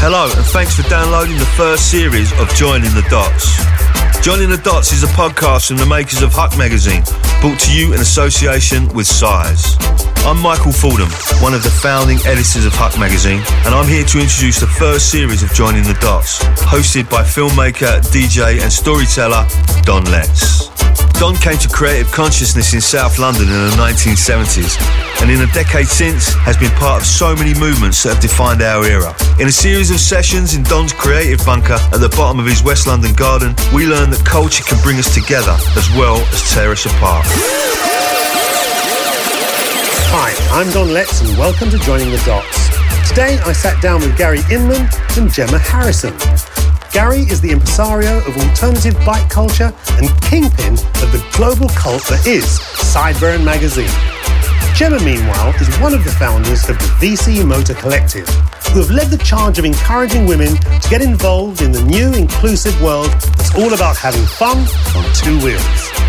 Hello, and thanks for downloading the first series of Joining the Dots. Joining the Dots is a podcast from the makers of Huck Magazine, brought to you in association with Size. I'm Michael Fordham, one of the founding editors of Huck Magazine, and I'm here to introduce the first series of Joining the Dots, hosted by filmmaker, DJ, and storyteller Don Letts. Don came to creative consciousness in South London in the 1970s, and in a decade since has been part of so many movements that have defined our era. In a series of sessions in Don's creative bunker at the bottom of his West London garden, we learn that culture can bring us together as well as tear us apart. Hi, I'm Don Letts and welcome to Joining the Dots. Today I sat down with Gary Inman and Gemma Harrison. Gary is the impresario of alternative bike culture and kingpin of the global cult that is Sideburn magazine. Gemma, meanwhile, is one of the founders of the VC Motor Collective, who have led the charge of encouraging women to get involved in the new inclusive world that's all about having fun on two wheels.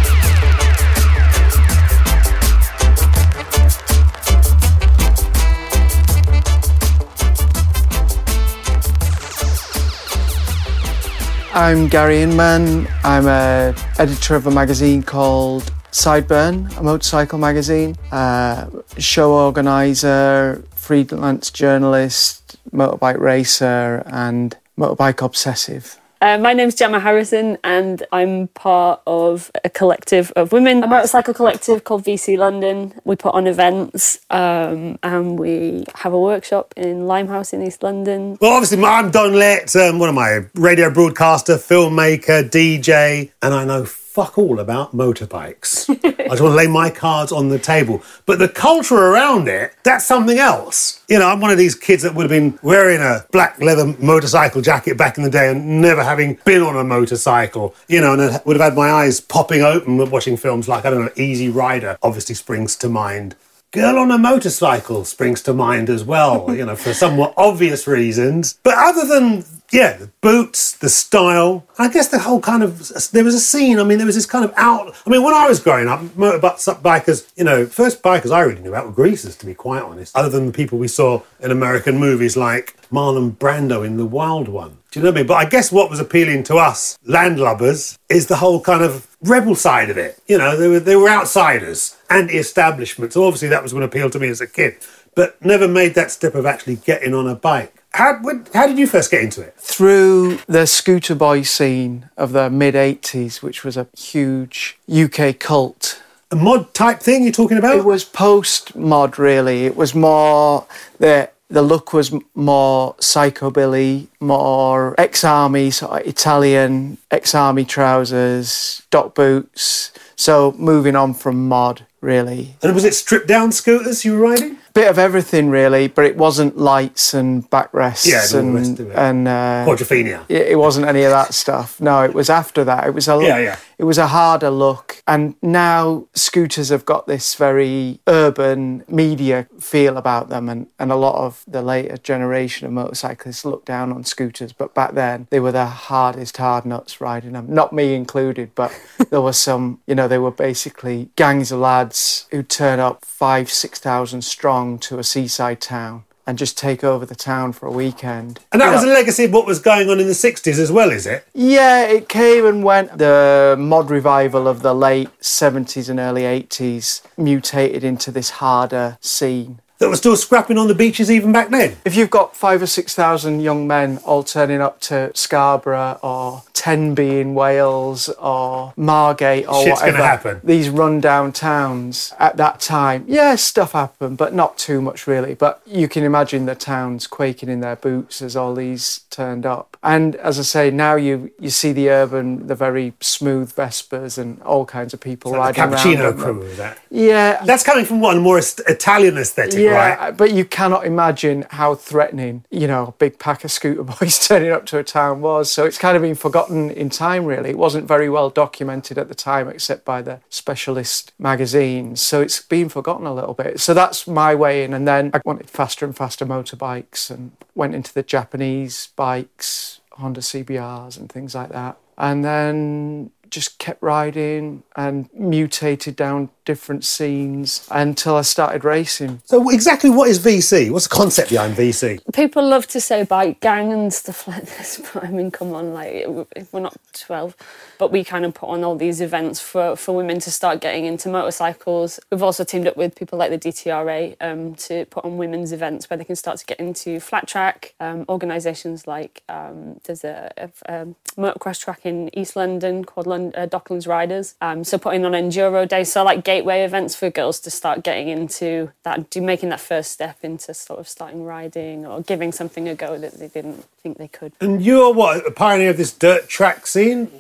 I'm Gary Inman. I'm a editor of a magazine called Sideburn, a motorcycle magazine, uh, show organizer, freelance journalist, motorbike racer, and motorbike obsessive. Uh, my name's Gemma Harrison, and I'm part of a collective of women, a motorcycle collective called VC London. We put on events um, and we have a workshop in Limehouse in East London. Well, obviously, I'm Don Letts. Um, what am I? Radio broadcaster, filmmaker, DJ, and I know fuck all about motorbikes. I just want to lay my cards on the table. But the culture around it, that's something else. You know, I'm one of these kids that would have been wearing a black leather motorcycle jacket back in the day and never having been on a motorcycle, you know, and I would have had my eyes popping open watching films like, I don't know, Easy Rider obviously springs to mind. Girl on a motorcycle springs to mind as well, you know, for somewhat obvious reasons. But other than, yeah, the boots, the style, I guess the whole kind of, there was a scene, I mean, there was this kind of out, I mean, when I was growing up, motorbikers, you know, first bikers I really knew about were greasers, to be quite honest, other than the people we saw in American movies like Marlon Brando in The Wild One. Do you know what I mean? But I guess what was appealing to us landlubbers is the whole kind of rebel side of it. You know, they were they were outsiders, anti-establishment. So obviously that was what appealed to me as a kid, but never made that step of actually getting on a bike. How, when, how did you first get into it? Through the scooter boy scene of the mid 80s, which was a huge UK cult. A mod type thing you're talking about? It was post mod, really. It was more that the look was more psychobilly, more ex-army, sort of Italian ex-army trousers, dock boots. So moving on from mod, really. And was it stripped down scooters you were riding? Bit of everything, really, but it wasn't lights and backrests Yeah, and and rest of it. and uh, Quadrophenia. it, it wasn't any of that stuff. No, it was after that. It was a Yeah, yeah. it was a harder look. And now scooters have got this very urban media feel about them, and, and a lot of the later generation of motorcyclists look down on scooters. But back then, they were the hardest hard nuts riding them. Not me included, but there was some. You know, they were basically gangs of lads who turn up five, six thousand strong to a seaside town. And just take over the town for a weekend. And that You was know- a legacy of what was going on in the 60s as well, is it? yeah, it came and went. The mod revival of the late 70s and early 80s mutated into this harder scene. That were still scrapping on the beaches even back then. If you've got five or six thousand young men all turning up to Scarborough or Tenby in Wales or Margate or Shit's gonna whatever, happen. these rundown towns at that time, yeah, stuff happened, but not too much really. But you can imagine the towns quaking in their boots as all these turned up. And as I say, now you you see the urban, the very smooth Vespas and all kinds of people The riding around. cappuccino on them. crew, that? Yeah, That's coming from what a more Italian aesthetic, yeah, right? but you cannot imagine how threatening, you know, a big pack of scooter boys turning up to a town was. So it's kind of been forgotten in time, really. It wasn't very well documented at the time, except by the specialist magazines. So it's been forgotten a little bit. So that's my way in. And then I wanted faster and faster motorbikes and went into the Japanese bikes, Honda CBRs and things like that. And then just kept riding and mutated down different scenes until I started racing. So exactly what is VC? What's the concept behind VC? People love to say bike gang and stuff like this, but I mean, come on, like we're not 12, but we kind of put on all these events for, for women to start getting into motorcycles. We've also teamed up with people like the DTRA um, to put on women's events where they can start to get into flat track. Um, organisations like um, there's a, a, a motocross track in East London called Lon- uh, Docklands Riders. Um, so putting on enduro days, so like gateway events for girls to start getting into that, do making that first step into sort of starting riding or giving something a go that they didn't think they could. And you're what, a pioneer of this dirt track scene?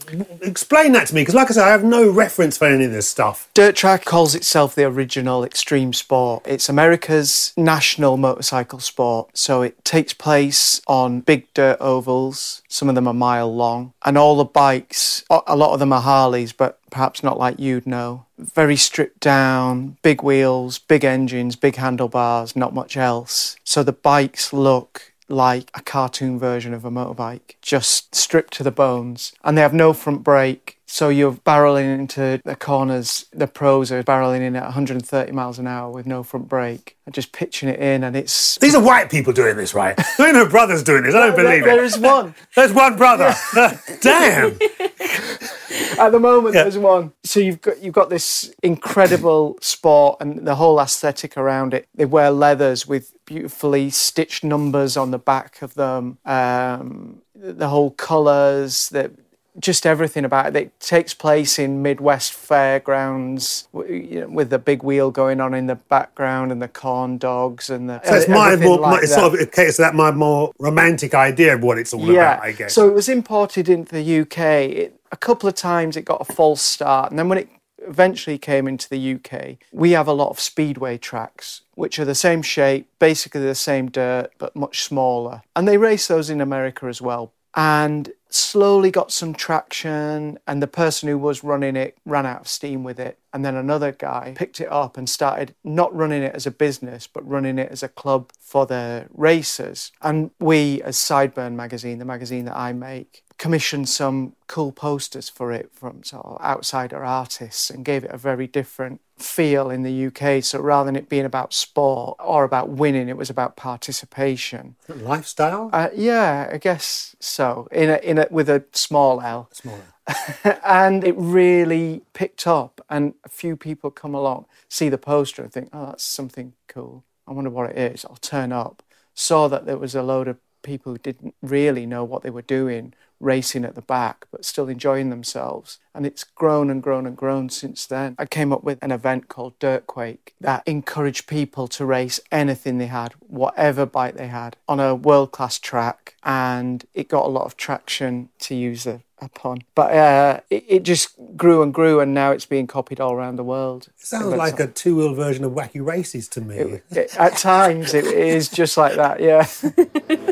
Explain that to me, because like I said, I have no reference for any of this stuff. Dirt track calls itself the original extreme sport. It's America's national motorcycle sport. So it takes place on big dirt ovals. Some of them are mile long. And all the bikes, a a lot of them are Harleys, but perhaps not like you'd know. Very stripped down, big wheels, big engines, big handlebars, not much else. So the bikes look like a cartoon version of a motorbike, just stripped to the bones. And they have no front brake. So you're barreling into the corners. The pros are barreling in at 130 miles an hour with no front brake and just pitching it in. And it's. These are white people doing this, right? There ain't no brothers doing this. I don't believe There There is one. There's one brother. Damn. At the moment, there's one. So you've got you've got this incredible sport and the whole aesthetic around it. They wear leathers with beautifully stitched numbers on the back of them. Um, the whole colours, the just everything about it. It takes place in Midwest fairgrounds you know, with the big wheel going on in the background and the corn dogs and the. So it's my more, like my, it's sort of a case of that my more romantic idea of what it's all about, I guess. So it was imported into the UK. It, a couple of times it got a false start, and then when it eventually came into the UK, we have a lot of speedway tracks, which are the same shape, basically the same dirt, but much smaller. And they race those in America as well. And slowly got some traction, and the person who was running it ran out of steam with it. And then another guy picked it up and started not running it as a business, but running it as a club for the racers. And we, as Sideburn magazine, the magazine that I make, commissioned some cool posters for it from sort of outsider artists and gave it a very different feel in the UK. So rather than it being about sport or about winning, it was about participation. Lifestyle? Uh, yeah, I guess so. In a, in a, with a small L. Smaller. and it really picked up, and a few people come along, see the poster, and think, "Oh, that's something cool. I wonder what it is." I'll turn up. Saw that there was a load of people who didn't really know what they were doing, racing at the back, but still enjoying themselves. And it's grown and grown and grown since then. I came up with an event called Dirtquake that encouraged people to race anything they had, whatever bike they had, on a world class track. And it got a lot of traction, to use a, upon. But uh, it, it just grew and grew, and now it's being copied all around the world. Sounds like a two wheel version of Wacky Races to me. It- at times, it is just like that, yeah.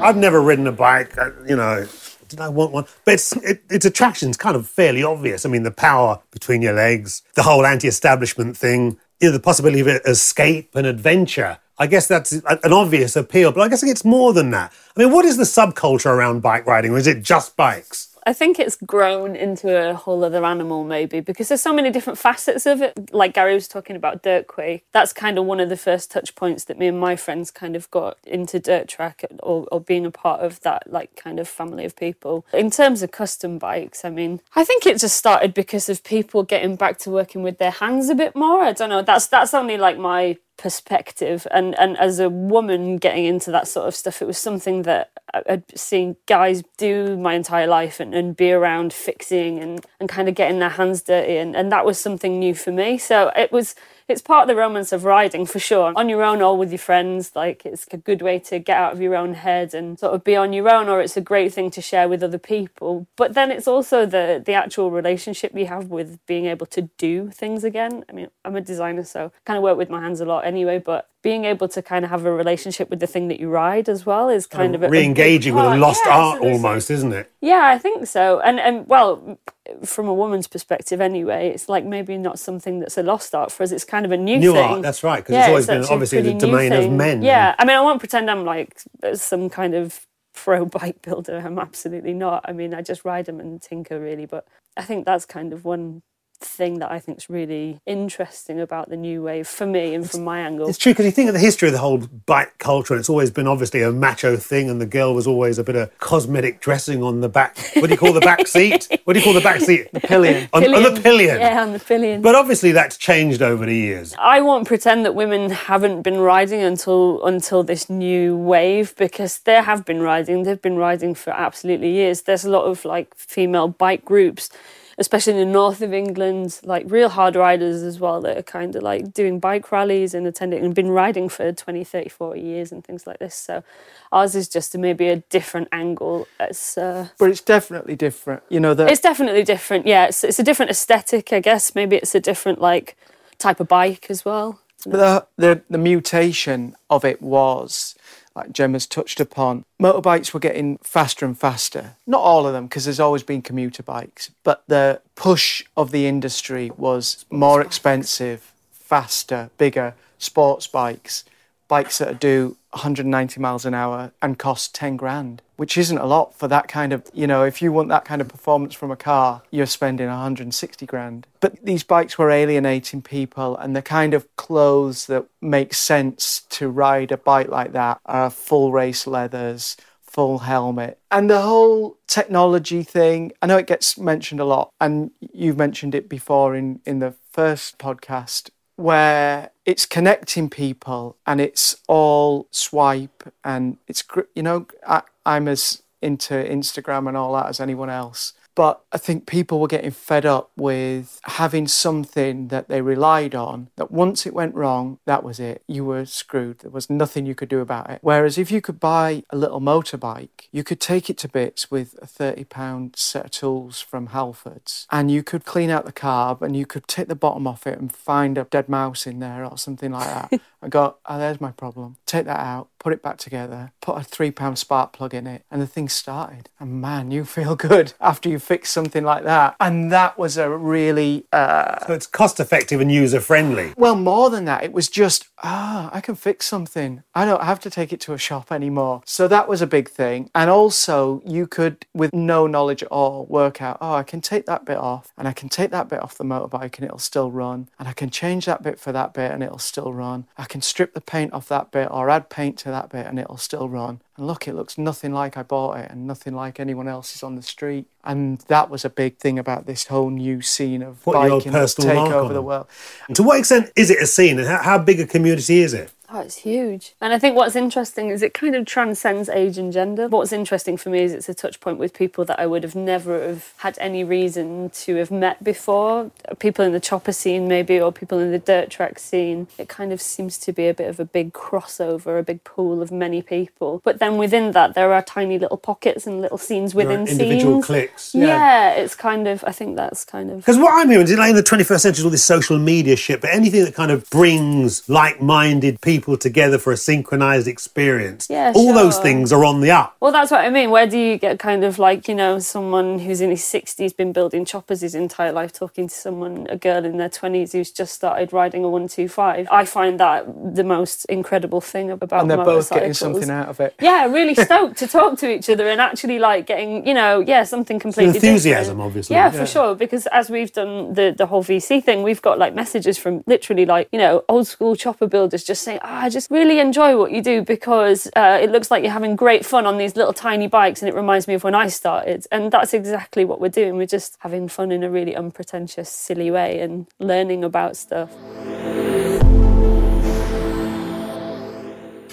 I've never ridden a bike, uh, you know. Did I want one? But it's, it, its attraction's kind of fairly obvious. I mean, the power between your legs, the whole anti-establishment thing, you know, the possibility of escape and adventure. I guess that's an obvious appeal, but I guess it's more than that. I mean, what is the subculture around bike riding, or is it just bikes? I think it's grown into a whole other animal, maybe, because there's so many different facets of it. Like Gary was talking about dirt quake. That's kind of one of the first touch points that me and my friends kind of got into dirt track or, or being a part of that, like, kind of family of people. In terms of custom bikes, I mean, I think it just started because of people getting back to working with their hands a bit more. I don't know. That's that's only like my perspective. And and as a woman getting into that sort of stuff it was something that i'd seen guys do my entire life and, and be around fixing and and kind of getting their hands dirty. And, and that was something new for me. So it was it's part of the romance of riding for sure. On your own or with your friends like it's a good way to get out of your own head and sort of be on your own or it's a great thing to share with other people. But then it's also the the actual relationship you have with being able to do things again. I mean i'm a designer so I kind of work with my hands a lot anyway but being able to kind of have a relationship with the thing that you ride as well is kind of a, a re-engaging with a lost Yeah, art so almost, isn't it? yeah, I think so. And and well, from a woman's perspective, anyway, it's like maybe not something that's a lost art for us. It's kind of a new, New thing. art, that's right, 'cause it's always been actually a obviously the domain of men. Yeah, I mean, I won't pretend I'm like some kind of pro bike builder. I'm absolutely not. I mean, I just ride them and tinker really. But I think that's kind of one thing that I think is really interesting about the new wave for me and from my angle. It's true because you think of the history of the whole bike culture, and it's always been obviously a macho thing, and the girl was always a bit of cosmetic dressing on the back. What do you call the back seat? What do you call the back seat? The pillion. On, on the pillion. Yeah, on the pillion. But obviously that's changed over the years. I won't pretend that women haven't been riding until until this new wave because they have been riding. They've been riding for absolutely years. There's a lot of like female bike groups, especially in the north of England, like real hard riders as well that are kind of like doing bike rallies and attending and been riding for 20, 30, 40 years and things like this. So ours is just maybe a different angle. It's uh, But it's definitely different. You know, that it's definitely different. Yeah, it's it's a different aesthetic, I guess. Maybe it's a different like type of bike as well. But the, the the mutation of it was, like Gemma's touched upon, motorbikes were getting faster and faster. Not all of them, because there's always been commuter bikes, but the push of the industry was more expensive, faster, bigger sports bikes, bikes that do 190 miles an hour and cost 10 grand, which isn't a lot for that kind of, you know, if you want that kind of performance from a car, you're spending 160 grand. But these bikes were alienating people, and the kind of clothes that make sense to ride a bike like that are full race leathers, full helmet. And the whole technology thing, I know it gets mentioned a lot, and you've mentioned it before in, in the first podcast, where it's connecting people and it's all swipe and it's, you know, I, I'm as into Instagram and all that as anyone else. But I think people were getting fed up with having something that they relied on that once it went wrong, that was it. You were screwed. There was nothing you could do about it. Whereas if you could buy a little motorbike, you could take it to bits with a £30 set of tools from Halfords and you could clean out the carb and you could take the bottom off it and find a dead mouse in there or something like that. I go, oh, there's my problem. Take that out, put it back together, put a three pound spark plug in it, and the thing started. And man, you feel good after you fix something like that. And that was a really, uh, So it's cost effective and user friendly. well, more than that, it was just, ah, I can fix something. I don't have to take it to a shop anymore. So that was a big thing. And also, you could, with no knowledge at all, work out, oh, I can take that bit off and I can take that bit off the motorbike and it'll still run. And I can change that bit for that bit and it'll still run. I can strip the paint off that bit or add paint to that bit and it'll still run. And look, it looks nothing like I bought it and nothing like anyone else's on the street. And that was a big thing about this whole new scene of Put your biking personal take over the world. To what extent is it a scene and how, how big a community is it? Oh, it's huge. And I think what's interesting is it kind of transcends age and gender. What's interesting for me is it's a touch point with people that I would have never have had any reason to have met before. People in the chopper scene maybe or people in the dirt track scene. It kind of seems to be a bit of a big crossover, a big pool of many people. But then within that there are tiny little pockets and little scenes There are within individual scenes. cliques. Yeah. it's kind of I think that's kind of Because what I'm hearing is like in the 21st century, all this social media shit, but anything that kind of brings like-minded people people together for a synchronized experience. Yeah, All those things are on the up. Well, that's what I mean. Where do you get kind of like, you know, someone who's in his 60s been building choppers his entire life talking to someone, a girl in their 20s who's just started riding a 125? I find that the most incredible thing about it. and they're both getting something out of it. Yeah, really stoked to talk to each other and actually like getting, you know, yeah, something completely different. enthusiasm, different. obviously. Yeah, Yeah. for sure. Because as we've done the the whole VC thing, we've got like messages from literally like you know old school chopper builders just saying, I just really enjoy what you do because uh, it looks like you're having great fun on these little tiny bikes, and it reminds me of when I started. And that's exactly what we're doing. We're just having fun in a really unpretentious, silly way and learning about stuff.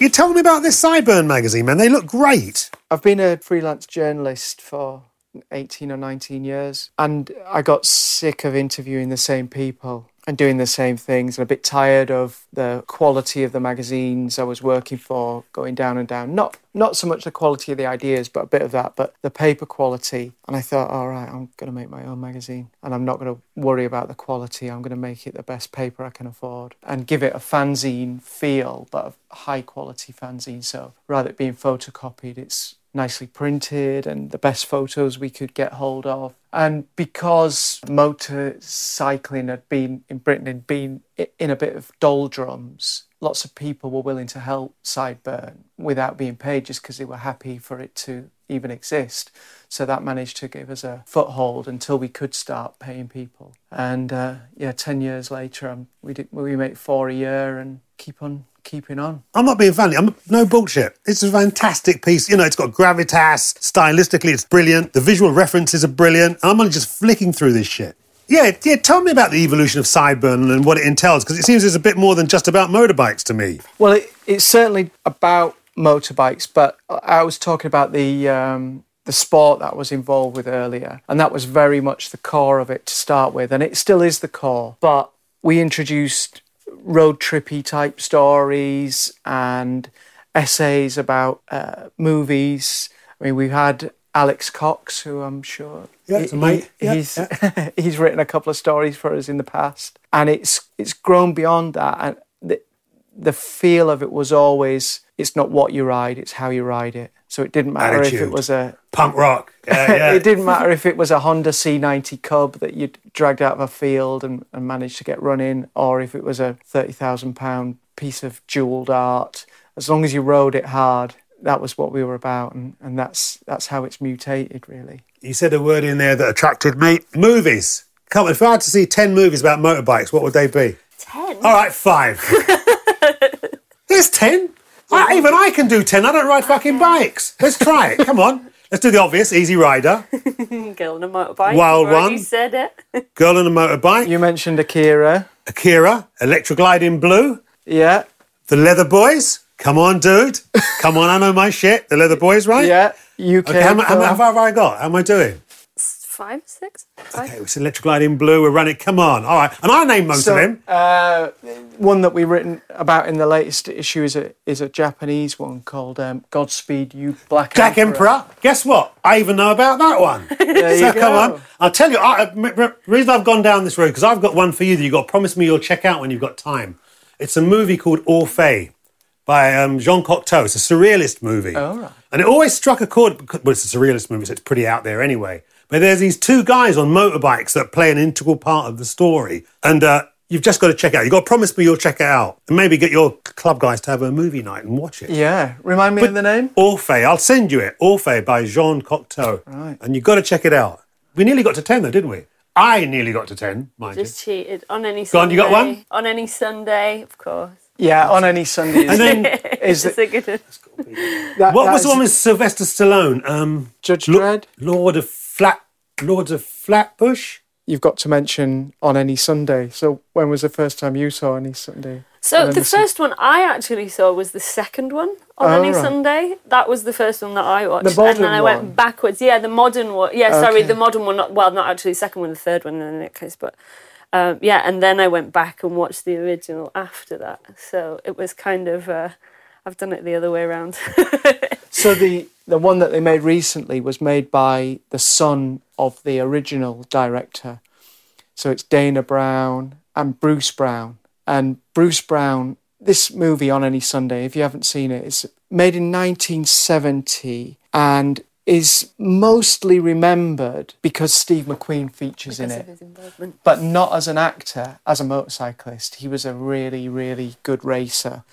You tell me about this Sideburn magazine, man. They look great. I've been a freelance journalist for 18 or 19 years, and I got sick of interviewing the same people and doing the same things, and a bit tired of the quality of the magazines I was working for going down and down. Not not so much the quality of the ideas, but a bit of that, but the paper quality. And I thought, all right, I'm going to make my own magazine, and I'm not going to worry about the quality. I'm going to make it the best paper I can afford and give it a fanzine feel, but a high quality fanzine. So rather than being photocopied, it's nicely printed and the best photos we could get hold of. And because motorcycling had been in Britain had been in a bit of doldrums, lots of people were willing to help Sideburn without being paid just because they were happy for it to even exist. So that managed to give us a foothold until we could start paying people. And uh, yeah, 10 years later, um, we, did, we make four a year and keep on keeping on. I'm not being funny. I'm no bullshit. It's a fantastic piece. You know, it's got gravitas. Stylistically, it's brilliant. The visual references are brilliant. I'm only just flicking through this shit. Yeah, yeah. Tell me about the evolution of Sideburn and what it entails, because it seems it's a bit more than just about motorbikes to me. Well, it, it's certainly about motorbikes, but I was talking about the um, the sport that I was involved with earlier, and that was very much the core of it to start with, and it still is the core. But we introduced road trippy type stories and essays about uh, movies. I mean, we've had Alex Cox, who I'm sure Yeah, a mate. Yeah, he's he's written a couple of stories for us in the past, and it's it's grown beyond that. And the the feel of it was always it's not what you ride, it's how you ride it. So it didn't matter if it was a Punk rock. Yeah, yeah. it didn't matter if it was a Honda C90 Cub that you'd dragged out of a field and, and managed to get running, or if it was a thirty thousand pound piece of jeweled art. As long as you rode it hard, that was what we were about, and, and that's that's how it's mutated, really. You said a word in there that attracted me. Movies. Come on, if I had to see 10 movies about motorbikes, what would they be? 10? All right, five. There's 10. I, even I can do 10. I don't ride fucking bikes. Let's try it. Come on. Let's do the obvious. Easy Rider. Girl on a motorbike. Wild You've already one. said it. Girl on a motorbike. You mentioned Akira, Akira. Electra Glide in blue. yeah, The Leather Boys. Come on, dude. Come on, I know my shit. The Leather Boys, right? yeah. UK. Okay, how, how, how far have I got? How am I doing? Five, six? Five? Okay, it's Light in blue. We're running. Come on. All right. And I named most So, of them. uh, one that we've written about in the latest issue is a is a Japanese one called um, Godspeed You Black Jack Emperor. Guess what? I even know about that one. There you so go. come on. I'll tell you. I, m- m- reason I've gone down this road because I've got one for you that you've got to promise me you'll check out when you've got time. It's a movie called Orphée by um, Jean Cocteau. It's a surrealist movie. Oh, right. And it always struck a chord. because- Well, it's a surrealist movie, so it's pretty out there anyway. But there's these two guys on motorbikes that play an integral part of the story. And uh, you've just got to check it out. You've got to promise me you'll check it out. And maybe get your club guys to have a movie night and watch it. Yeah, remind me of the name. Orphée. I'll send you it. Orphée by Jean Cocteau. Right. And you've got to check it out. We nearly got to 10 though, didn't we? I nearly got to 10, mind you. Just cheated. On any Go Sunday. on, you got one? On any Sunday, of course. Yeah, on any Sunday. And then, is It's the, a good that, what that was the one with Sylvester Stallone? Um, Judge Lo- Dredd? Lord of Flat... Lords of Flatbush? You've got to mention on any Sunday. So when was the first time you saw any Sunday? So And the then Sun- first one I actually saw was the second one on Oh, any right. Sunday. That was the first one that I watched, The and then I one? went backwards. Yeah, the modern one. Yeah, sorry, Okay. the modern one. Not, well, not actually the second one, the third one in that case, but um, yeah. And then I went back and watched the original after that. So it was kind of. Uh, I've done it the other way around. So the the one that they made recently was made by the son of the original director. So it's Dana Brown and Bruce Brown. And Bruce Brown, this movie on any Sunday, if you haven't seen it, it's made in 1970 and is mostly remembered because Steve McQueen features in it of his involvement. but not as an actor, as a motorcyclist. He was a really, really good racer.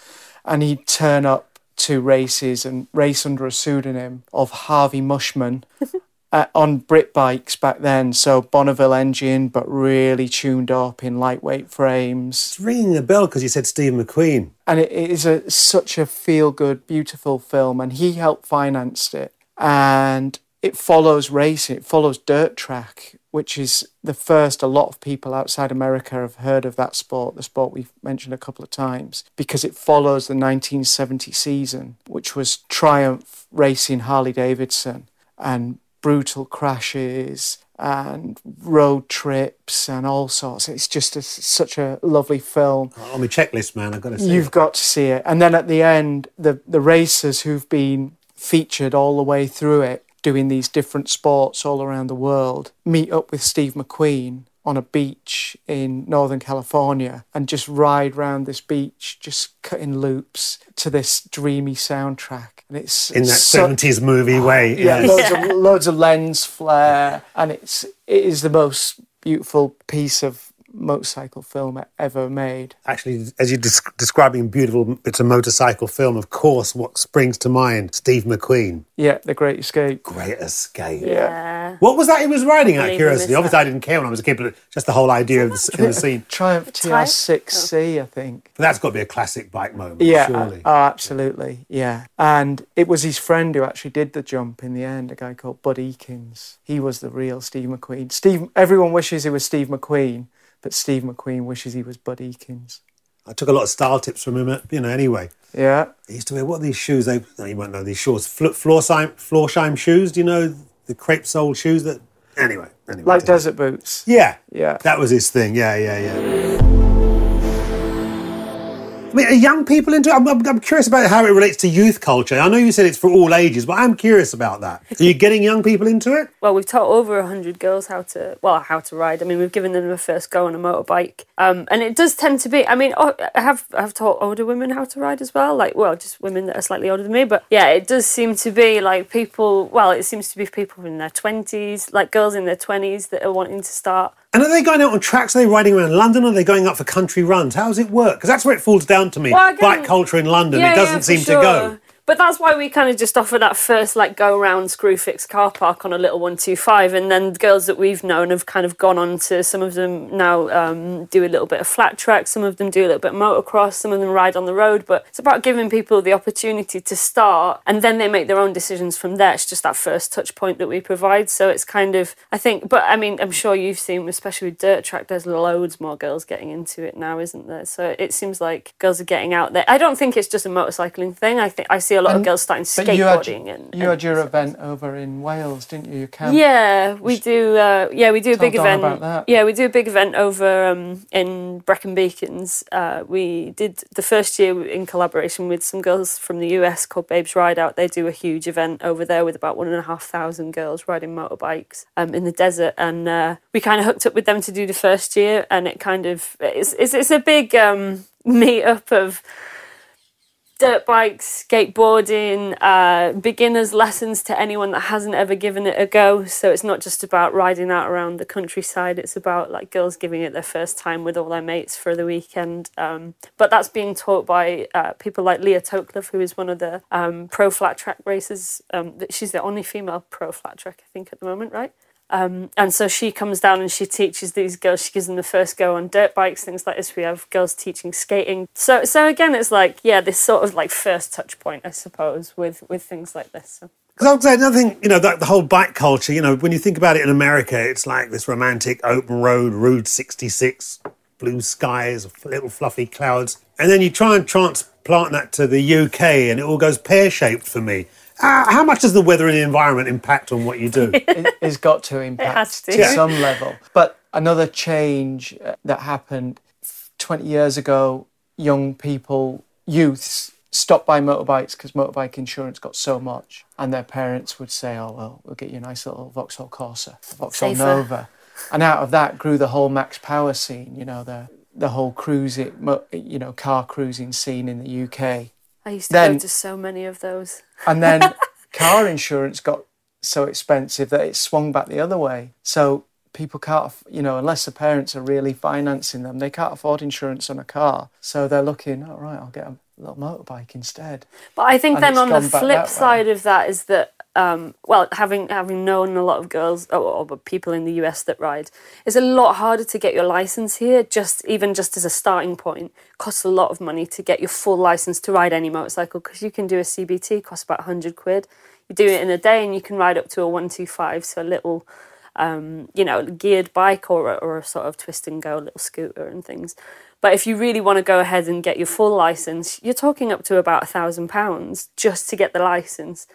And he'd turn up to races and race under a pseudonym of Harvey Mushman uh, on Brit bikes back then. So Bonneville engine, but really tuned up in lightweight frames. It's ringing a bell because you said Steve McQueen. And it, it is a, such a feel good, beautiful film. And he helped finance it. And it follows racing, it follows dirt track, which is the first a lot of people outside America have heard of that sport, the sport we've mentioned a couple of times, because it follows the 1970 season, which was Triumph racing Harley Davidson and brutal crashes and road trips and all sorts. It's just a, such a lovely film. On my checklist, man, I've got to say. You've got to see it. And then at the end, the, the racers who've been featured all the way through it, doing these different sports all around the world, meet up with Steve McQueen on a beach in Northern California and just ride round this beach, just cutting loops to this dreamy soundtrack. And it's in that so- 70s movie way. yeah, Yeah. loads of loads of lens flare, and it's it is the most beautiful piece of motorcycle film ever made. Actually, as you're des- describing beautiful, it's a motorcycle film. Of course, what springs to mind? Steve McQueen. Yeah, The Great Escape. Great Escape. Yeah. What was that he was riding? Out of curiosity. Obviously, I didn't care when I was a kid, but just the whole idea of the, in the scene. Triumph Type? TR6C, I think. But that's got to be a classic bike moment. Yeah, uh, surely. oh, absolutely, yeah. And it was his friend who actually did the jump in the end, a guy called Bud Ekins. He was the real Steve McQueen. Steve, everyone wishes it was Steve McQueen, but Steve McQueen wishes he was Bud Ekins. I took a lot of style tips from him. You know, anyway. Yeah, He used to wear what are these shoes? They no, you won't know these shorts. Fl- Florsheim, Florsheim shoes. Do you know the crepe sole shoes that? Anyway, anyway. like desert boots. Yeah, Yeah. That was his thing. Yeah, yeah, yeah. I mean, are young people into it? I'm, I'm, I'm curious about how it relates to youth culture. I know you said it's for all ages, but I'm curious about that. Are you getting young people into it? Well, we've taught over 100 girls how to, well, how to ride. I mean, we've given them a first go on a motorbike. Um, and it does tend to be, I mean, oh, I have I've taught older women how to ride as well. Like, well, just women that are slightly older than me. But yeah, it does seem to be like people, well, it seems to be people in their 20s, like girls in their 20s that are wanting to start. And are they going out on tracks? Are they riding around London? Or are they going up for country runs? How does it work? Because that's where it falls down to me. Well, again- Bike culture in London, Yeah, it doesn't yeah, seem sure. to go. But that's why we kind of just offer that first like go round Screwfix car park on a little one two five, and then the girls that we've known have kind of gone on to some of them now um, do a little bit of flat track, some of them do a little bit of motocross, some of them ride on the road. But it's about giving people the opportunity to start, and then they make their own decisions from there. It's just that first touch point that we provide. So it's kind of I think, but I mean I'm sure you've seen, especially with dirt track, there's loads more girls getting into it now, isn't there? So it seems like girls are getting out there. I don't think it's just a motorcycling thing. I think I see a lot of girls starting But you had, skateboarding and you had your event over in Wales, didn't you? Your camp. yeah, we do. Uh, yeah, we do a big Don event. about that. Yeah, we do a big event over um, in Brecon Beacons. Uh, we did the first year in collaboration with some girls from the US called Babes Ride Out. They do a huge event over there with about one and a half thousand girls riding motorbikes um, in the desert, and uh, we kind of hooked up with them to do the first year, and it kind of it's it's, it's a big um, meet up of dirt bikes, skateboarding, uh, beginners lessons to anyone that hasn't ever given it a go. So it's not just about riding out around the countryside. It's about like girls giving it their first time with all their mates for the weekend. Um, but that's being taught by uh, people like Leah Tokelove, who is one of the um, pro flat track racers. Um, she's the only female pro flat track, I think, at the moment, right? Um, and so she comes down and she teaches these girls. She gives them the first go on dirt bikes, things like this. We have girls teaching skating. So, so again, it's like yeah, this sort of like first touch point, I suppose, with with things like this. So. Because I would say another thing, you know, that the whole bike culture, you know, when you think about it in America, it's like this romantic open road, Route 66, blue skies, little fluffy clouds. And then you try and transplant that to the UK and it all goes pear shaped for me. Uh, how much does the weather and the environment impact on what you do? it, has got to impact has to. to Yeah. some level. But another change uh, that happened 20 years ago, young people, youths, stopped buying motorbikes because motorbike insurance got so much. And their parents would say, oh, well, we'll get you a nice little Vauxhall Corsa, Vauxhall Safer. Nova. And out of that grew the whole max power scene, you know, the the whole cruising, you know, car cruising scene in the UK. I used to Then- go to so many of those. And then car insurance got so expensive that it swung back the other way. So people can't, you know, unless the parents are really financing them, they can't afford insurance on a car. So they're looking, all right, I'll get a little motorbike instead. But I think And then on the flip side of that is that, um, well, having having known a lot of girls or, or people in the US that ride, it's a lot harder to get your license here. Just even just as a starting point, costs a lot of money to get your full license to ride any motorcycle because you can do a CBT, costs about hundred quid. You do it in a day and you can ride up to a one two five, so a little um, you know, geared bike or or a sort of twist and go little scooter and things. But if you really want to go ahead and get your full license, you're talking up to about a thousand pounds just to get the license.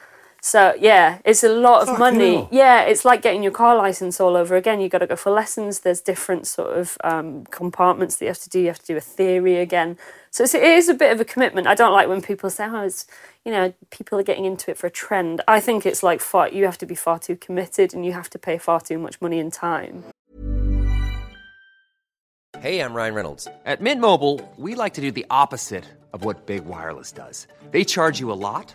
So yeah, it's a lot of Fucking money. hell. Yeah, it's like getting your car license all over again. You got to go for lessons. There's different sort of um, compartments that you have to do. You have to do a theory again. So it's, it is a bit of a commitment. I don't like when people say, "Oh, it's you know, people are getting into it for a trend." I think it's like far. You have to be far too committed, and you have to pay far too much money and time. Hey, I'm Ryan Reynolds. At Mint Mobile, we like to do the opposite of what Big Wireless does. They charge you a lot,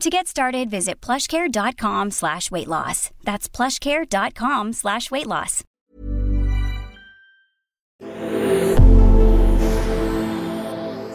To get started, visit plushcare.com slash weight loss. That's plushcare.com slash weight loss.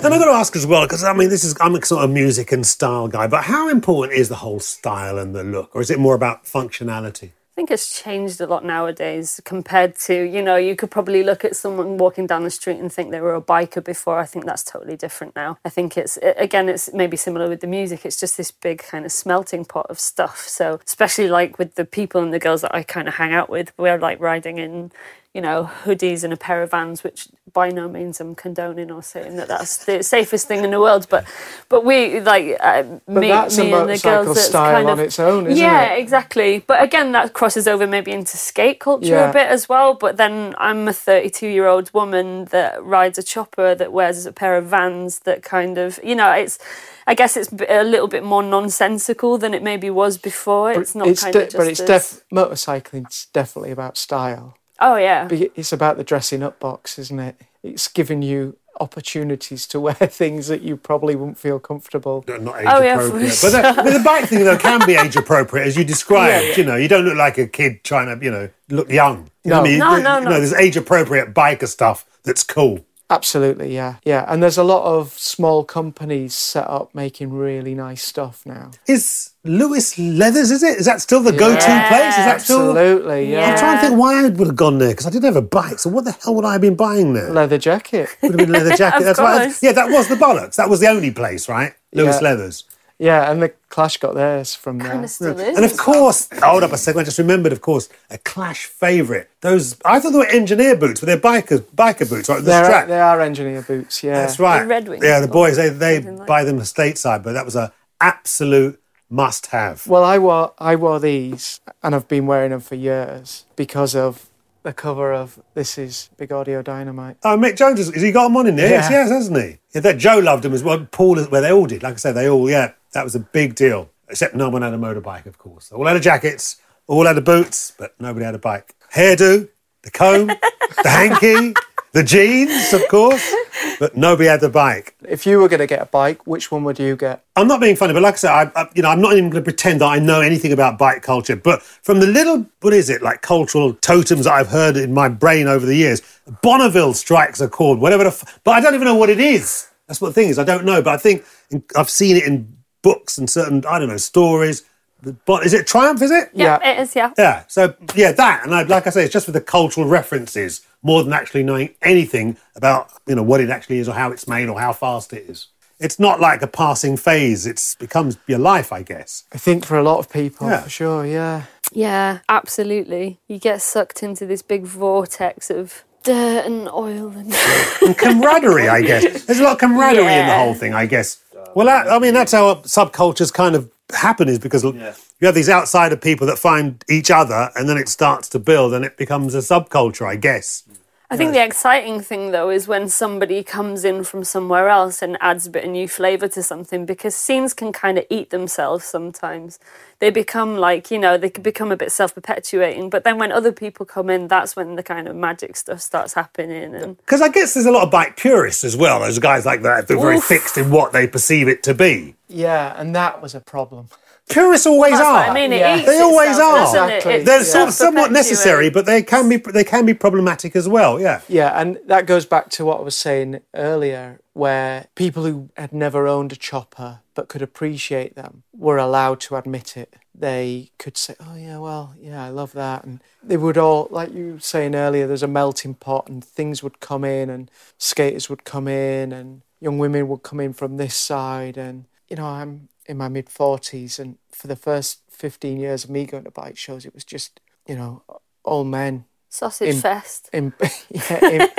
Then I've got to ask as well, because I mean, this is I'm a sort of music and style guy, but how important is the whole style and the look, or is it more about functionality? Think it's changed a lot nowadays compared to, you know, you could probably look at someone walking down the street and think they were a biker before. I think that's totally different now. I think it's, again, it's maybe similar with the music. It's just this big kind of smelting pot of stuff. So, especially like with the people and the girls that I kind of hang out with, we're like riding in, you know, hoodies and a pair of vans, which by no means I'm condoning or saying that that's the safest thing in the world. But, but we, like, uh, me, that's me and the girls, that's style kind on of, its own, isn't yeah, it? exactly. But again, that crosses over maybe into skate culture Yeah. a bit as well. But then I'm a 32 year old woman that rides a chopper that wears a pair of vans that kind of, you know, it's. I guess it's a little bit more nonsensical than it maybe was before. It's not it's kind de- of just. but it's def- motorcycling's definitely about style. Oh yeah, It's about the dressing up box, isn't it? It's giving you opportunities to wear things that you probably wouldn't feel comfortable. Not age Oh, yeah, for appropriate. sure. But the, but the bike thing, though, can be age appropriate, as you described. You know, you don't look like a kid trying to, you know, look young. You know I mean? No, You- no, you no. know, there's age appropriate biker stuff that's cool. Absolutely, yeah, yeah. And there's a lot of small companies set up making really nice stuff now. Is Lewis Leathers, is it? Is that still the go to place? Is that still. Absolutely, yeah. I'm trying to think why I would have gone there because I didn't have a bike. So what the hell would I have been buying there? Leather jacket. Would have been leather jacket. Of That's right. course. Yeah, that was the bollocks. That was the only place, right? Lewis Yeah. Leathers. Yeah, and the Clash got theirs from there. kind of still is. And of course, hold up a second. I just remembered, of course, a Clash favourite. Those I thought they were engineer boots, but they're biker biker boots, right? The They're, strap. they are engineer boots, yeah. That's right. The Red Wings Yeah, the boys they they like buy them stateside, but that was a absolute must have. Well, I wore I wore these, and I've been wearing them for years because of the cover of This Is Big Audio Dynamite. Oh, Mick Jones, has has he got them on in there? Yes, Yeah. yes, hasn't he? Yeah, that Joe loved him as well. Paul, well, they all did. Like I said, they all, yeah, that was a big deal. Except no one had a motorbike, of course. They all had a jackets, all had a boots, but nobody had a bike. Hairdo, the comb, the hanky, the jeans, of course, but nobody had the bike. If you were going to get a bike, which one would you get? I'm not being funny, but like I said, I, I, you know, I'm not even going to pretend that I know anything about bike culture. But from the little, what is it, like cultural totems that I've heard in my brain over the years, Bonneville strikes a chord, whatever. The f- but I don't even know what it is. That's what the thing is. I don't know, but I think in, I've seen it in books and certain, I don't know, stories. The, Bon- is it Triumph? Is it? Yeah, it is. Yeah. Yeah. So yeah, that and I, like I say, it's just for the cultural references more than actually knowing anything about you know what it actually is or how it's made or how fast it is. It's not like a passing phase. It's becomes your life, I guess. I think for a lot of people, Yeah. for sure, yeah. Yeah, absolutely. You get sucked into this big vortex of dirt and oil and And camaraderie, I guess. There's a lot of camaraderie in the whole thing, I guess. Well, that, I mean, that's how subcultures kind of happen, is because you have these outsider people that find each other, and then it starts to build, and it becomes a subculture, I guess. Mm. I think the exciting thing though is when somebody comes in from somewhere else and adds a bit of new flavour to something because scenes can kind of eat themselves sometimes. They become like, you know, they can become a bit self perpetuating. But then when other people come in, that's when the kind of magic stuff starts happening. And Because I guess there's a lot of bike purists as well. Those guys like that, they're very fixed in what they perceive it to be. Yeah, and that was a problem. Purists always that's are. what I mean. It Yeah. eats They always itself, are. Exactly. It They're sort of somewhat necessary, but they can be they can be problematic as well. Yeah. Yeah, and that goes back to what I was saying earlier, where people who had never owned a chopper but could appreciate them were allowed to admit it. They could say, "Oh yeah, well, yeah, I love that," and they would all, like you were saying earlier, there's a melting pot, and things would come in, and skaters would come in, and young women would come in from this side, and you know, I'm in my mid forties, and for the first fifteen years of me going to bike shows, it was just, you know, all men Sausage in- fest. in, yeah, in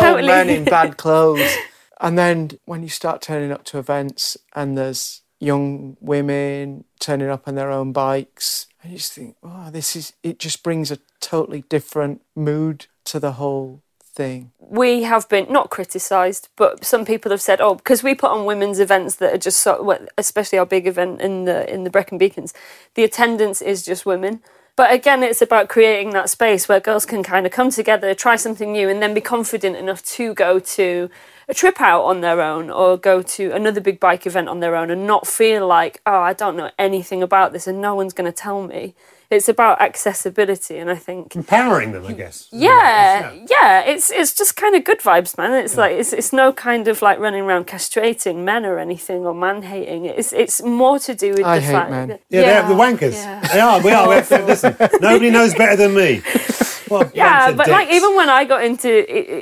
old men in bad clothes. And then when you start turning up to events and there's young women turning up on their own bikes, I just think, oh, this is, it just brings a totally different mood to the whole we have been not criticised, but some people have said, "Oh, because we put on women's events that are just so, especially our big event in the in the Brecon Beacons, the attendance is just women." But again, it's about creating that space where girls can kind of come together, try something new, and then be confident enough to go to a trip out on their own or go to another big bike event on their own and not feel like, oh, I don't know anything about this and no one's going to tell me. It's about accessibility, and I think Empowering them, I guess. yeah, yeah, it's it's just kind of good vibes, man. It's like it's it's no kind of like running around castrating men or anything or man hating. It's it's more to do with I the hate fact men. that- Yeah, they're the wankers. yeah. They are. We are. We have to, listen, nobody knows better than me. Bunch Yeah, but like even when I got into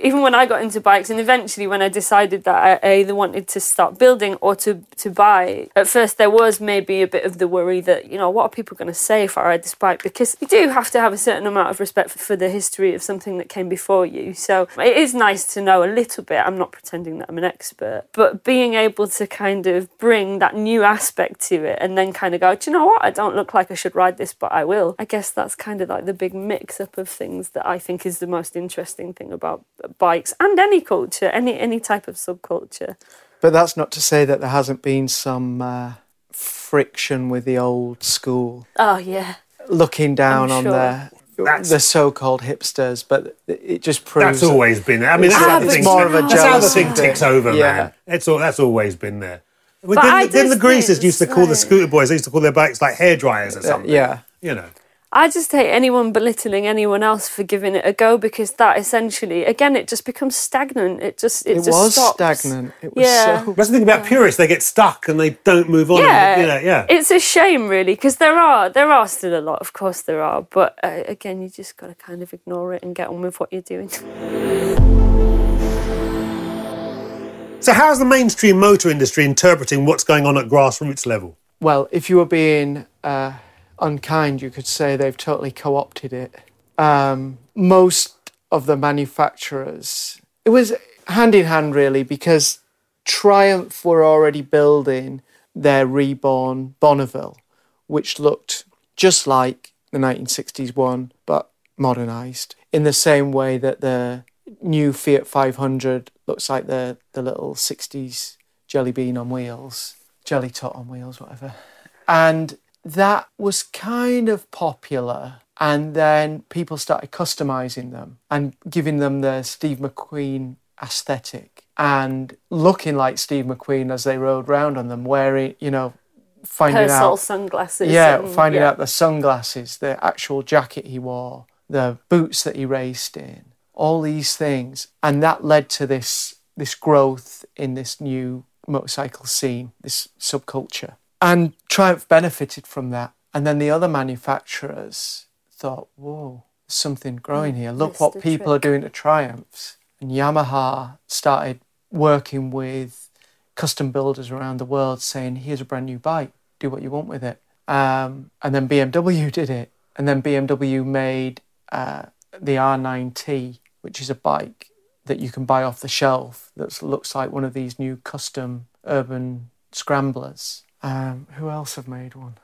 even when I got into bikes, and eventually when I decided that I either wanted to start building or to to buy, at first there was maybe a bit of the worry that you know what are people going to say if I ride this bike because you do have to have a certain amount of respect for, for the history of something that came before you. So it is nice to know a little bit. I'm not pretending that I'm an expert, but being able to kind of bring that new aspect to it and then kind of go, do you know what? I don't look like I should ride this, but I will. I guess that's kind of like the big mix up of things that I think is the most interesting thing about bikes and any culture, any any type of subculture. But that's not to say that there hasn't been some uh, friction with the old school. Oh yeah. looking down I'm on sure. the That's- the so-called hipsters, but it just proves That's always been there. I mean, that's It's- how the thing, more of a that's how the thing thing. ticks over, Yeah. man. It's all, that's always been there. Well, But didn't, I didn't the just greasers used to it's call the scooter boys? They used to call their bikes like hair dryers or something. yeah. you know. I just hate anyone belittling anyone else for giving it a go because that essentially, again, it just becomes stagnant. It just it, It just was stops. stagnant. It was Yeah. so That's the thing about purists; they get stuck and they don't move on. Yeah, and, you know, yeah. It's a shame, really, because there are there are still a lot. Of course, there are, but uh, again, you just got to kind of ignore it and get on with what you're doing. so, how's the mainstream motor industry interpreting what's going on at grassroots level? Well, if you were being uh, unkind, you could say they've totally co-opted it. Um, most of the manufacturers, it was hand in hand really, because Triumph were already building their reborn Bonneville, which looked just like the 1960s one, but modernised in the same way that the new Fiat 500 looks like the, the little 60s jelly bean on wheels, jelly tot on wheels, whatever. And that was kind of popular And then people started customizing them and giving them the Steve McQueen aesthetic and looking like Steve McQueen as they rode round on them, wearing, you know, finding Persol out. sunglasses. Yeah, and- finding yeah. out the sunglasses, the actual jacket he wore, the boots that he raced in, all these things, and that led to this this growth in this new motorcycle scene, this subculture. And Triumph benefited from that. And then the other manufacturers thought, "Whoa, something growing here. Look what people are doing to Triumphs." And Yamaha started working with custom builders around the world saying, here's a brand new bike, do what you want with it. Um, and then BMW did it. And then BMW made uh, the R9T, which is a bike that you can buy off the shelf that looks like one of these new custom urban scramblers. Um, who else have made one?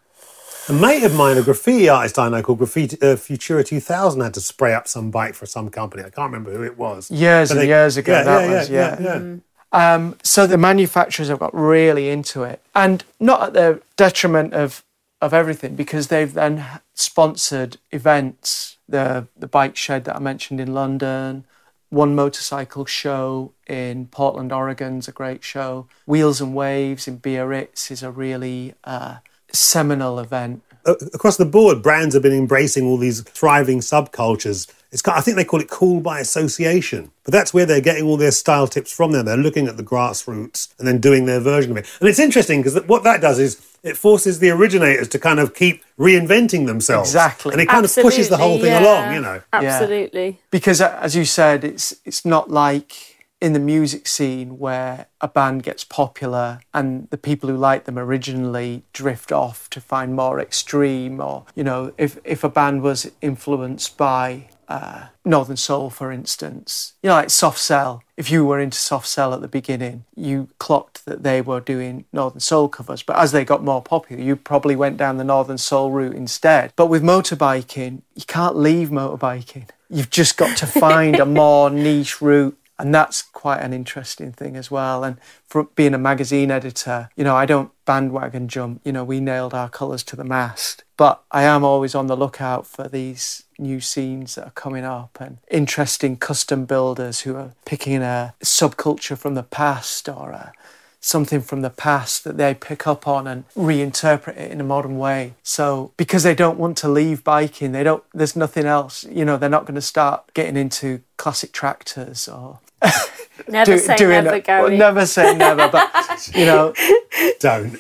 A mate of mine, a graffiti artist I know called Graffiti uh, Futura 2000, had to spray up some bike for some company. I can't remember who it was. Years But and they- years ago, yeah, that yeah, was, yeah, yeah. yeah. Um, so the manufacturers have got really into it, and not at the detriment of of everything, because they've then sponsored events. The the bike shed that I mentioned in London, one motorcycle show in Portland, Oregon's a great show. Wheels and Waves in Biarritz is a really uh, seminal event. Across the board, brands have been embracing all these thriving subcultures. It's I think they call it cool by association, but that's where they're getting all their style tips from. There, they're looking at the grassroots and then doing their version of it. And it's interesting because what that does is it forces the originators to kind of keep reinventing themselves. Exactly. and it kind of pushes the whole thing Absolutely, along. You know, Absolutely. because uh, as you said it's it's not like in the music scene where a band gets popular and the people who like them originally drift off to find more extreme or you know if if a band was influenced by uh, Northern Soul, for instance, you know, like Soft Cell. If you were into Soft Cell at the beginning, you clocked that they were doing Northern Soul covers. But as they got more popular, you probably went down the Northern Soul route instead. But with motorbiking, you can't leave motorbiking. You've just got to find a more niche route. And that's quite an interesting thing as well. And for being a magazine editor, you know, I don't bandwagon jump. You know, we nailed our colours to the mast. But I am always on the lookout for these new scenes that are coming up and interesting custom builders who are picking a subculture from the past or a, something from the past that they pick up on and reinterpret it in a modern way. So because they don't want to leave biking, they don't there's nothing else, you know, they're not going to start getting into classic tractors or Never do- say doing never, it- Gary. well, never say never, but you know, don't.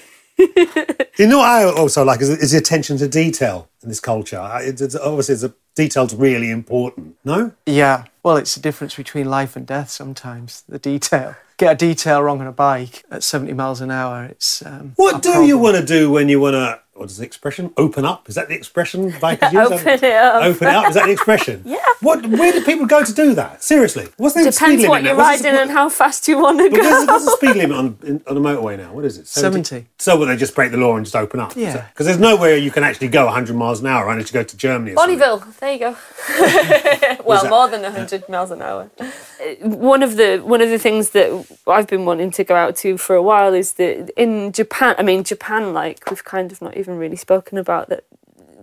you know what I also like is, is the attention to detail in this culture. I- It's, it's obviously it's a, detail's really important. No, yeah. Well, it's the difference between life and death sometimes, the detail. Get a detail wrong on a bike at 70 miles an hour, it's um, what do you want to do when you want to? What is the expression? Open up? Is that the expression? Bikers? Open it up. Open it up. Is that the expression? Yeah. What? Where do people go to do that? Seriously, what's the speed Depends limit what you're What's the- riding and how fast you want to But what's, the- go. what's the speed limit on in, on a motorway now? What is it? 70. So will they just break the law and just open up? Yeah. Because there's nowhere you can actually go 100 miles an hour unless you go to Germany. Or something. Bonneville, there you go. well, more than 100 miles an hour. Uh, One of the one of the things that I've been wanting to go out to for a while is that in Japan, I mean Japan, like we've kind of not even really spoken about that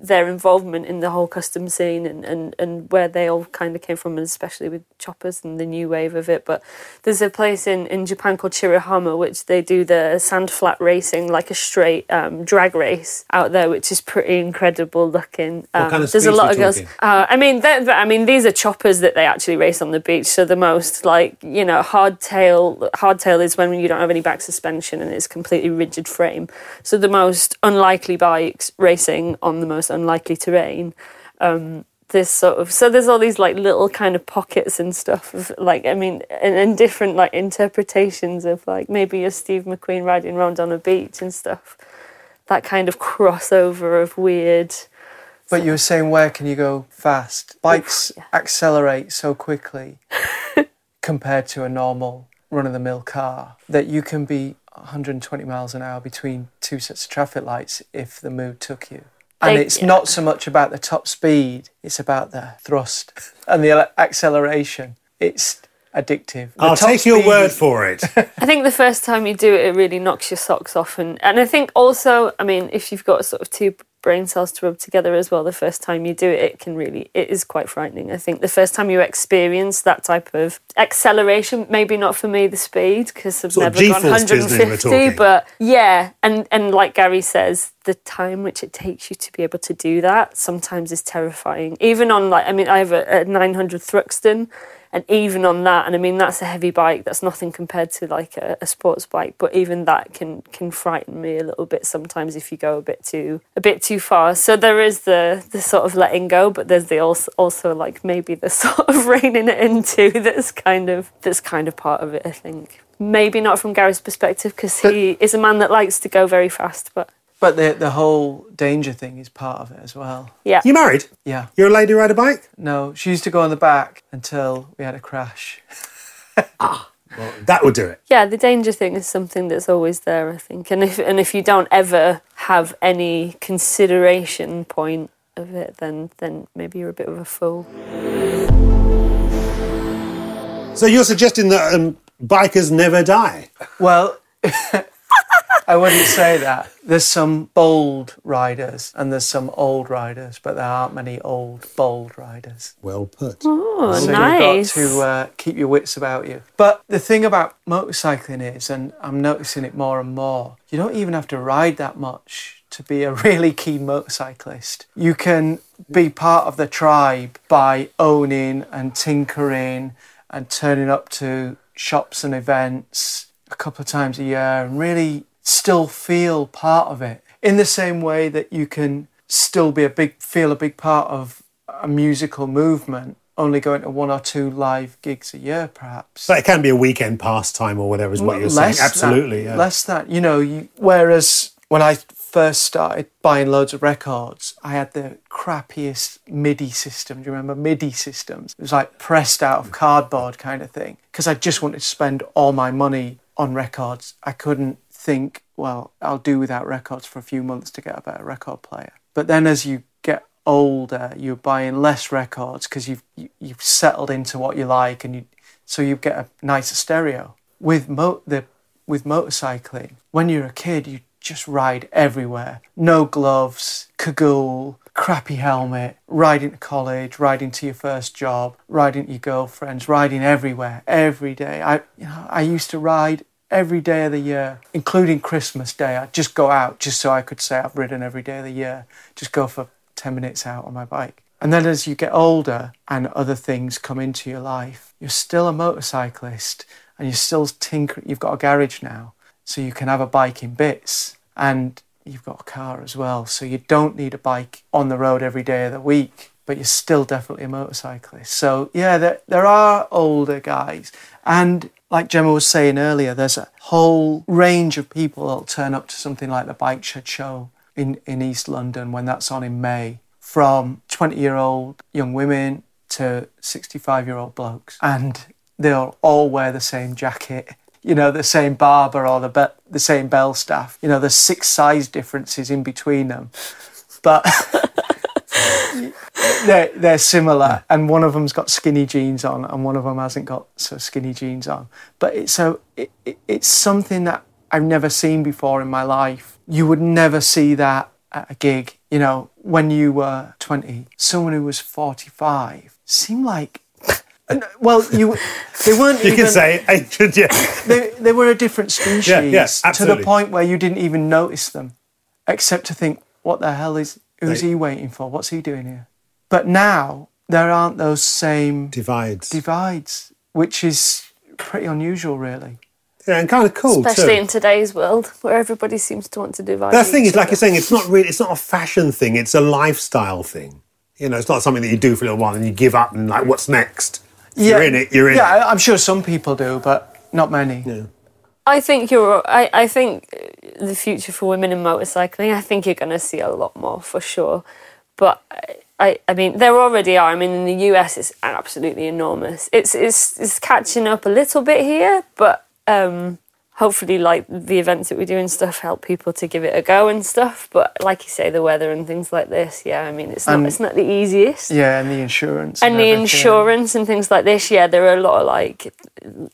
their involvement in the whole custom scene and, and, and where they all kind of came from, and especially with choppers and the new wave of it. But there's a place in, in Japan called Chirihama, which they do the sand flat racing, like a straight um, drag race out there, which is pretty incredible looking. Um, kind of there's a lot of girls. Uh, I mean, I mean, these are choppers that they actually race on the beach. So the most like you know hardtail. Hardtail is when you don't have any back suspension and it's completely rigid frame. So the most unlikely bikes racing on the most unlikely terrain. Um, this sort of so there's all these like little kind of pockets and stuff of like I mean and, and different like interpretations of like maybe a Steve McQueen riding around on a beach and stuff. That kind of crossover of weird. But you were saying, where can you go fast? Bikes accelerate so quickly compared to a normal run of the mill car that you can be 120 miles an hour between two sets of traffic lights if the mood took you. And They- it's yeah. not so much about the top speed, it's about the thrust and the acceleration. It's addictive. The I'll top take your speed word for it. I think the first time you do it, it really knocks your socks off, and and I think also, I mean, if you've got sort of two brain cells to rub together as well, the first time you do it, it can really, it is quite frightening. I think the first time you experience that type of acceleration, maybe not for me the speed because I've Sort never gone G-force Disney we're 150, but yeah, and and like Gary says, the time which it takes you to be able to do that sometimes is terrifying. Even on like, I mean, I have a, a 900 Thruxton. And even on that, and I mean that's a heavy bike. That's nothing compared to like a, a sports bike. But even that can can frighten me a little bit sometimes if you go a bit too a bit too far. So there is the the sort of letting go, but there's the also also like maybe the sort of reining it in too. That's kind of that's kind of part of it. I think maybe not from Gary's perspective because he is a man that likes to go very fast. But But the the whole danger thing is part of it as well. yeah, You married? Yeah. You're a lady who ride a bike? No, she used to go on the back until we had a crash. Ah. Well, that would do it. yeah, the danger thing is something that's always there, I think. And if and if you don't ever have any consideration point of it, then then maybe you're a bit of a fool. So you're suggesting that um, bikers never die? Well, I wouldn't say that. There's some bold riders and there's some old riders, but there aren't many old, bold riders. Well put. Oh, so nice. you've got to uh, keep your wits about you. But the thing about motorcycling is, and I'm noticing it more and more, you don't even have to ride that much to be a really keen motorcyclist. You can be part of the tribe by owning and tinkering and turning up to shops and events a couple of times a year and really still feel part of it in the same way that you can still be a big feel a big part of a musical movement only going to one or two live gigs a year perhaps So it can be a weekend pastime or whatever is what you're Less saying. Absolutely. that, yeah. less that you know you, whereas when i first started buying loads of records i had the crappiest midi system do you remember midi systems it was like pressed out of cardboard kind of thing because i just wanted to spend all my money on records i couldn't think well i'll do without records for a few months to get a better record player. But then as you get older you're buying less records because you've you, you've settled into what you like and you so you get a nicer stereo. With mo- the with motorcycling when you're a kid you just ride everywhere. No gloves cagoule crappy helmet riding to college riding to your first job riding to your girlfriends riding everywhere every day. I you know i used to ride every day of the year including christmas day i'd just go out just so i could say i've ridden every day of the year just go for 10 minutes out on my bike. And then as you get older and other things come into your life you're still a motorcyclist and you're still tinkering you've got a garage now so you can have a bike in bits. And you've got a car as well so you don't need a bike on the road every day of the week but you're still definitely a motorcyclist. So yeah there, there are older guys. And like Gemma was saying earlier there's a whole range of people that'll turn up to something like the bike shed show in, in east london when that's on in may. From 20 year old young women to 65 year old blokes. And they'll all wear the same jacket you know the same Barbour or the be- the same Belstaff. You know there's six size differences in between them. But they're, they're similar and one of them's got skinny jeans on and one of them hasn't got so skinny jeans on. But it's so it, it, it's something that i've never seen before in my life. You would never see that at a gig you know when you were 20 someone who was 45 seemed like well you they weren't you even, can say ancient, yeah. they, they were a different species Yeah, yeah, to the point where you didn't even notice them except to think what the hell is who's They- he waiting for what's he doing here but now there aren't those same Divides. divides which is pretty unusual really yeah, and kind of cool Especially too. in today's world, where everybody seems to want to divide. The thing is, like other. you're saying, it's not really, it's not a fashion thing. It's a lifestyle thing. You know, it's not something that you do for a little while and you give up and like, what's next? If You're in it. You're in yeah it. I- i'm sure some people do but not many I think you're. I, I think the future for women in motorcycling. I think you're going to see a lot more for sure. But I, I mean, there already are. I mean, in the US, it's absolutely enormous. It's it's it's catching up a little bit here, but um, hopefully like the events that we do and stuff help people to give it a go and stuff but like you say the weather and things like this yeah i mean it's not And- it's not the easiest Yeah, and the insurance. and the everything. insurance and things like this yeah there are a lot of like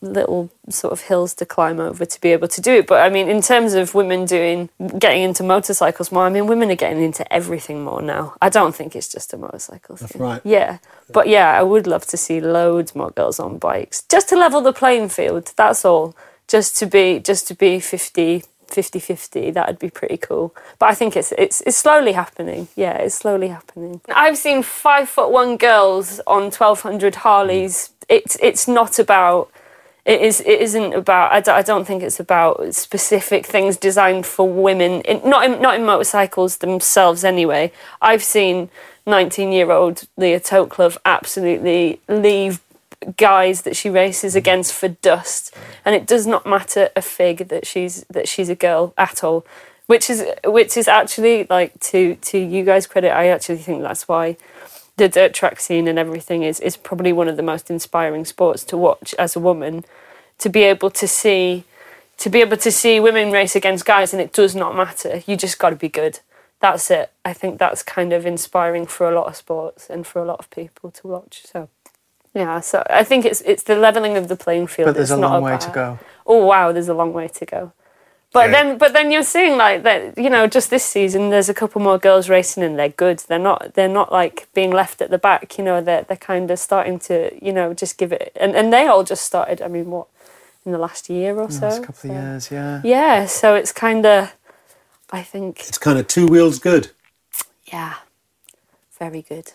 little sort of hills to climb over to be able to do it but i mean in terms of women doing getting into motorcycles more i mean women are getting into everything more now i don't think it's just a motorcycle thing right. yeah but yeah i would love to see loads more girls on bikes just to level the playing field that's all just to be just to be 50 50 50 that'd be pretty cool. But i think it's it's it's slowly happening. Yeah it's slowly happening. I've seen five foot one girls on 1200 harleys. It's it's not about it is it isn't about I don't, I don't think it's about specific things designed for women in, not in, not in motorcycles themselves anyway. I've seen 19 year old Leah Tokelove absolutely leave guys that she races mm-hmm. against for dust. And it does not matter a fig that she's that she's a girl at all. Which is which is actually like to to you guys credit i actually think that's why the dirt track scene and everything is is probably one of the most inspiring sports to watch as a woman. To be able to see to be able to see women race against guys and it does not matter. You just got to be good. That's it. I think that's kind of inspiring for a lot of sports and for a lot of people to watch so yeah so i think it's it's the leveling of the playing field But there's It's a long way about- to go. oh wow there's a long way to go but Yeah. then but then you're seeing like that you know just this season there's a couple more girls racing and they're good they're not they're not like being left at the back you know they're they're kind of starting to you know just give it and and they all just started i mean what in the last year or so Last couple So- of years, yeah. yeah so it's kind of i think It's kind of two wheels good. yeah very good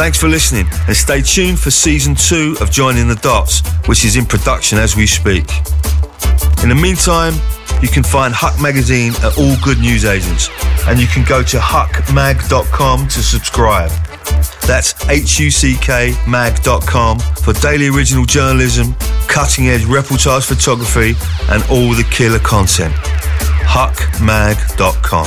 Thanks for listening and stay tuned for season two of Joining the Dots, which is in production as we speak. In the meantime, you can find Huck Magazine at all good newsagents and you can go to huckmag.com to subscribe. That's H-U-C-K mag.com for daily original journalism, cutting edge reportage photography and all the killer content. huckmag.com.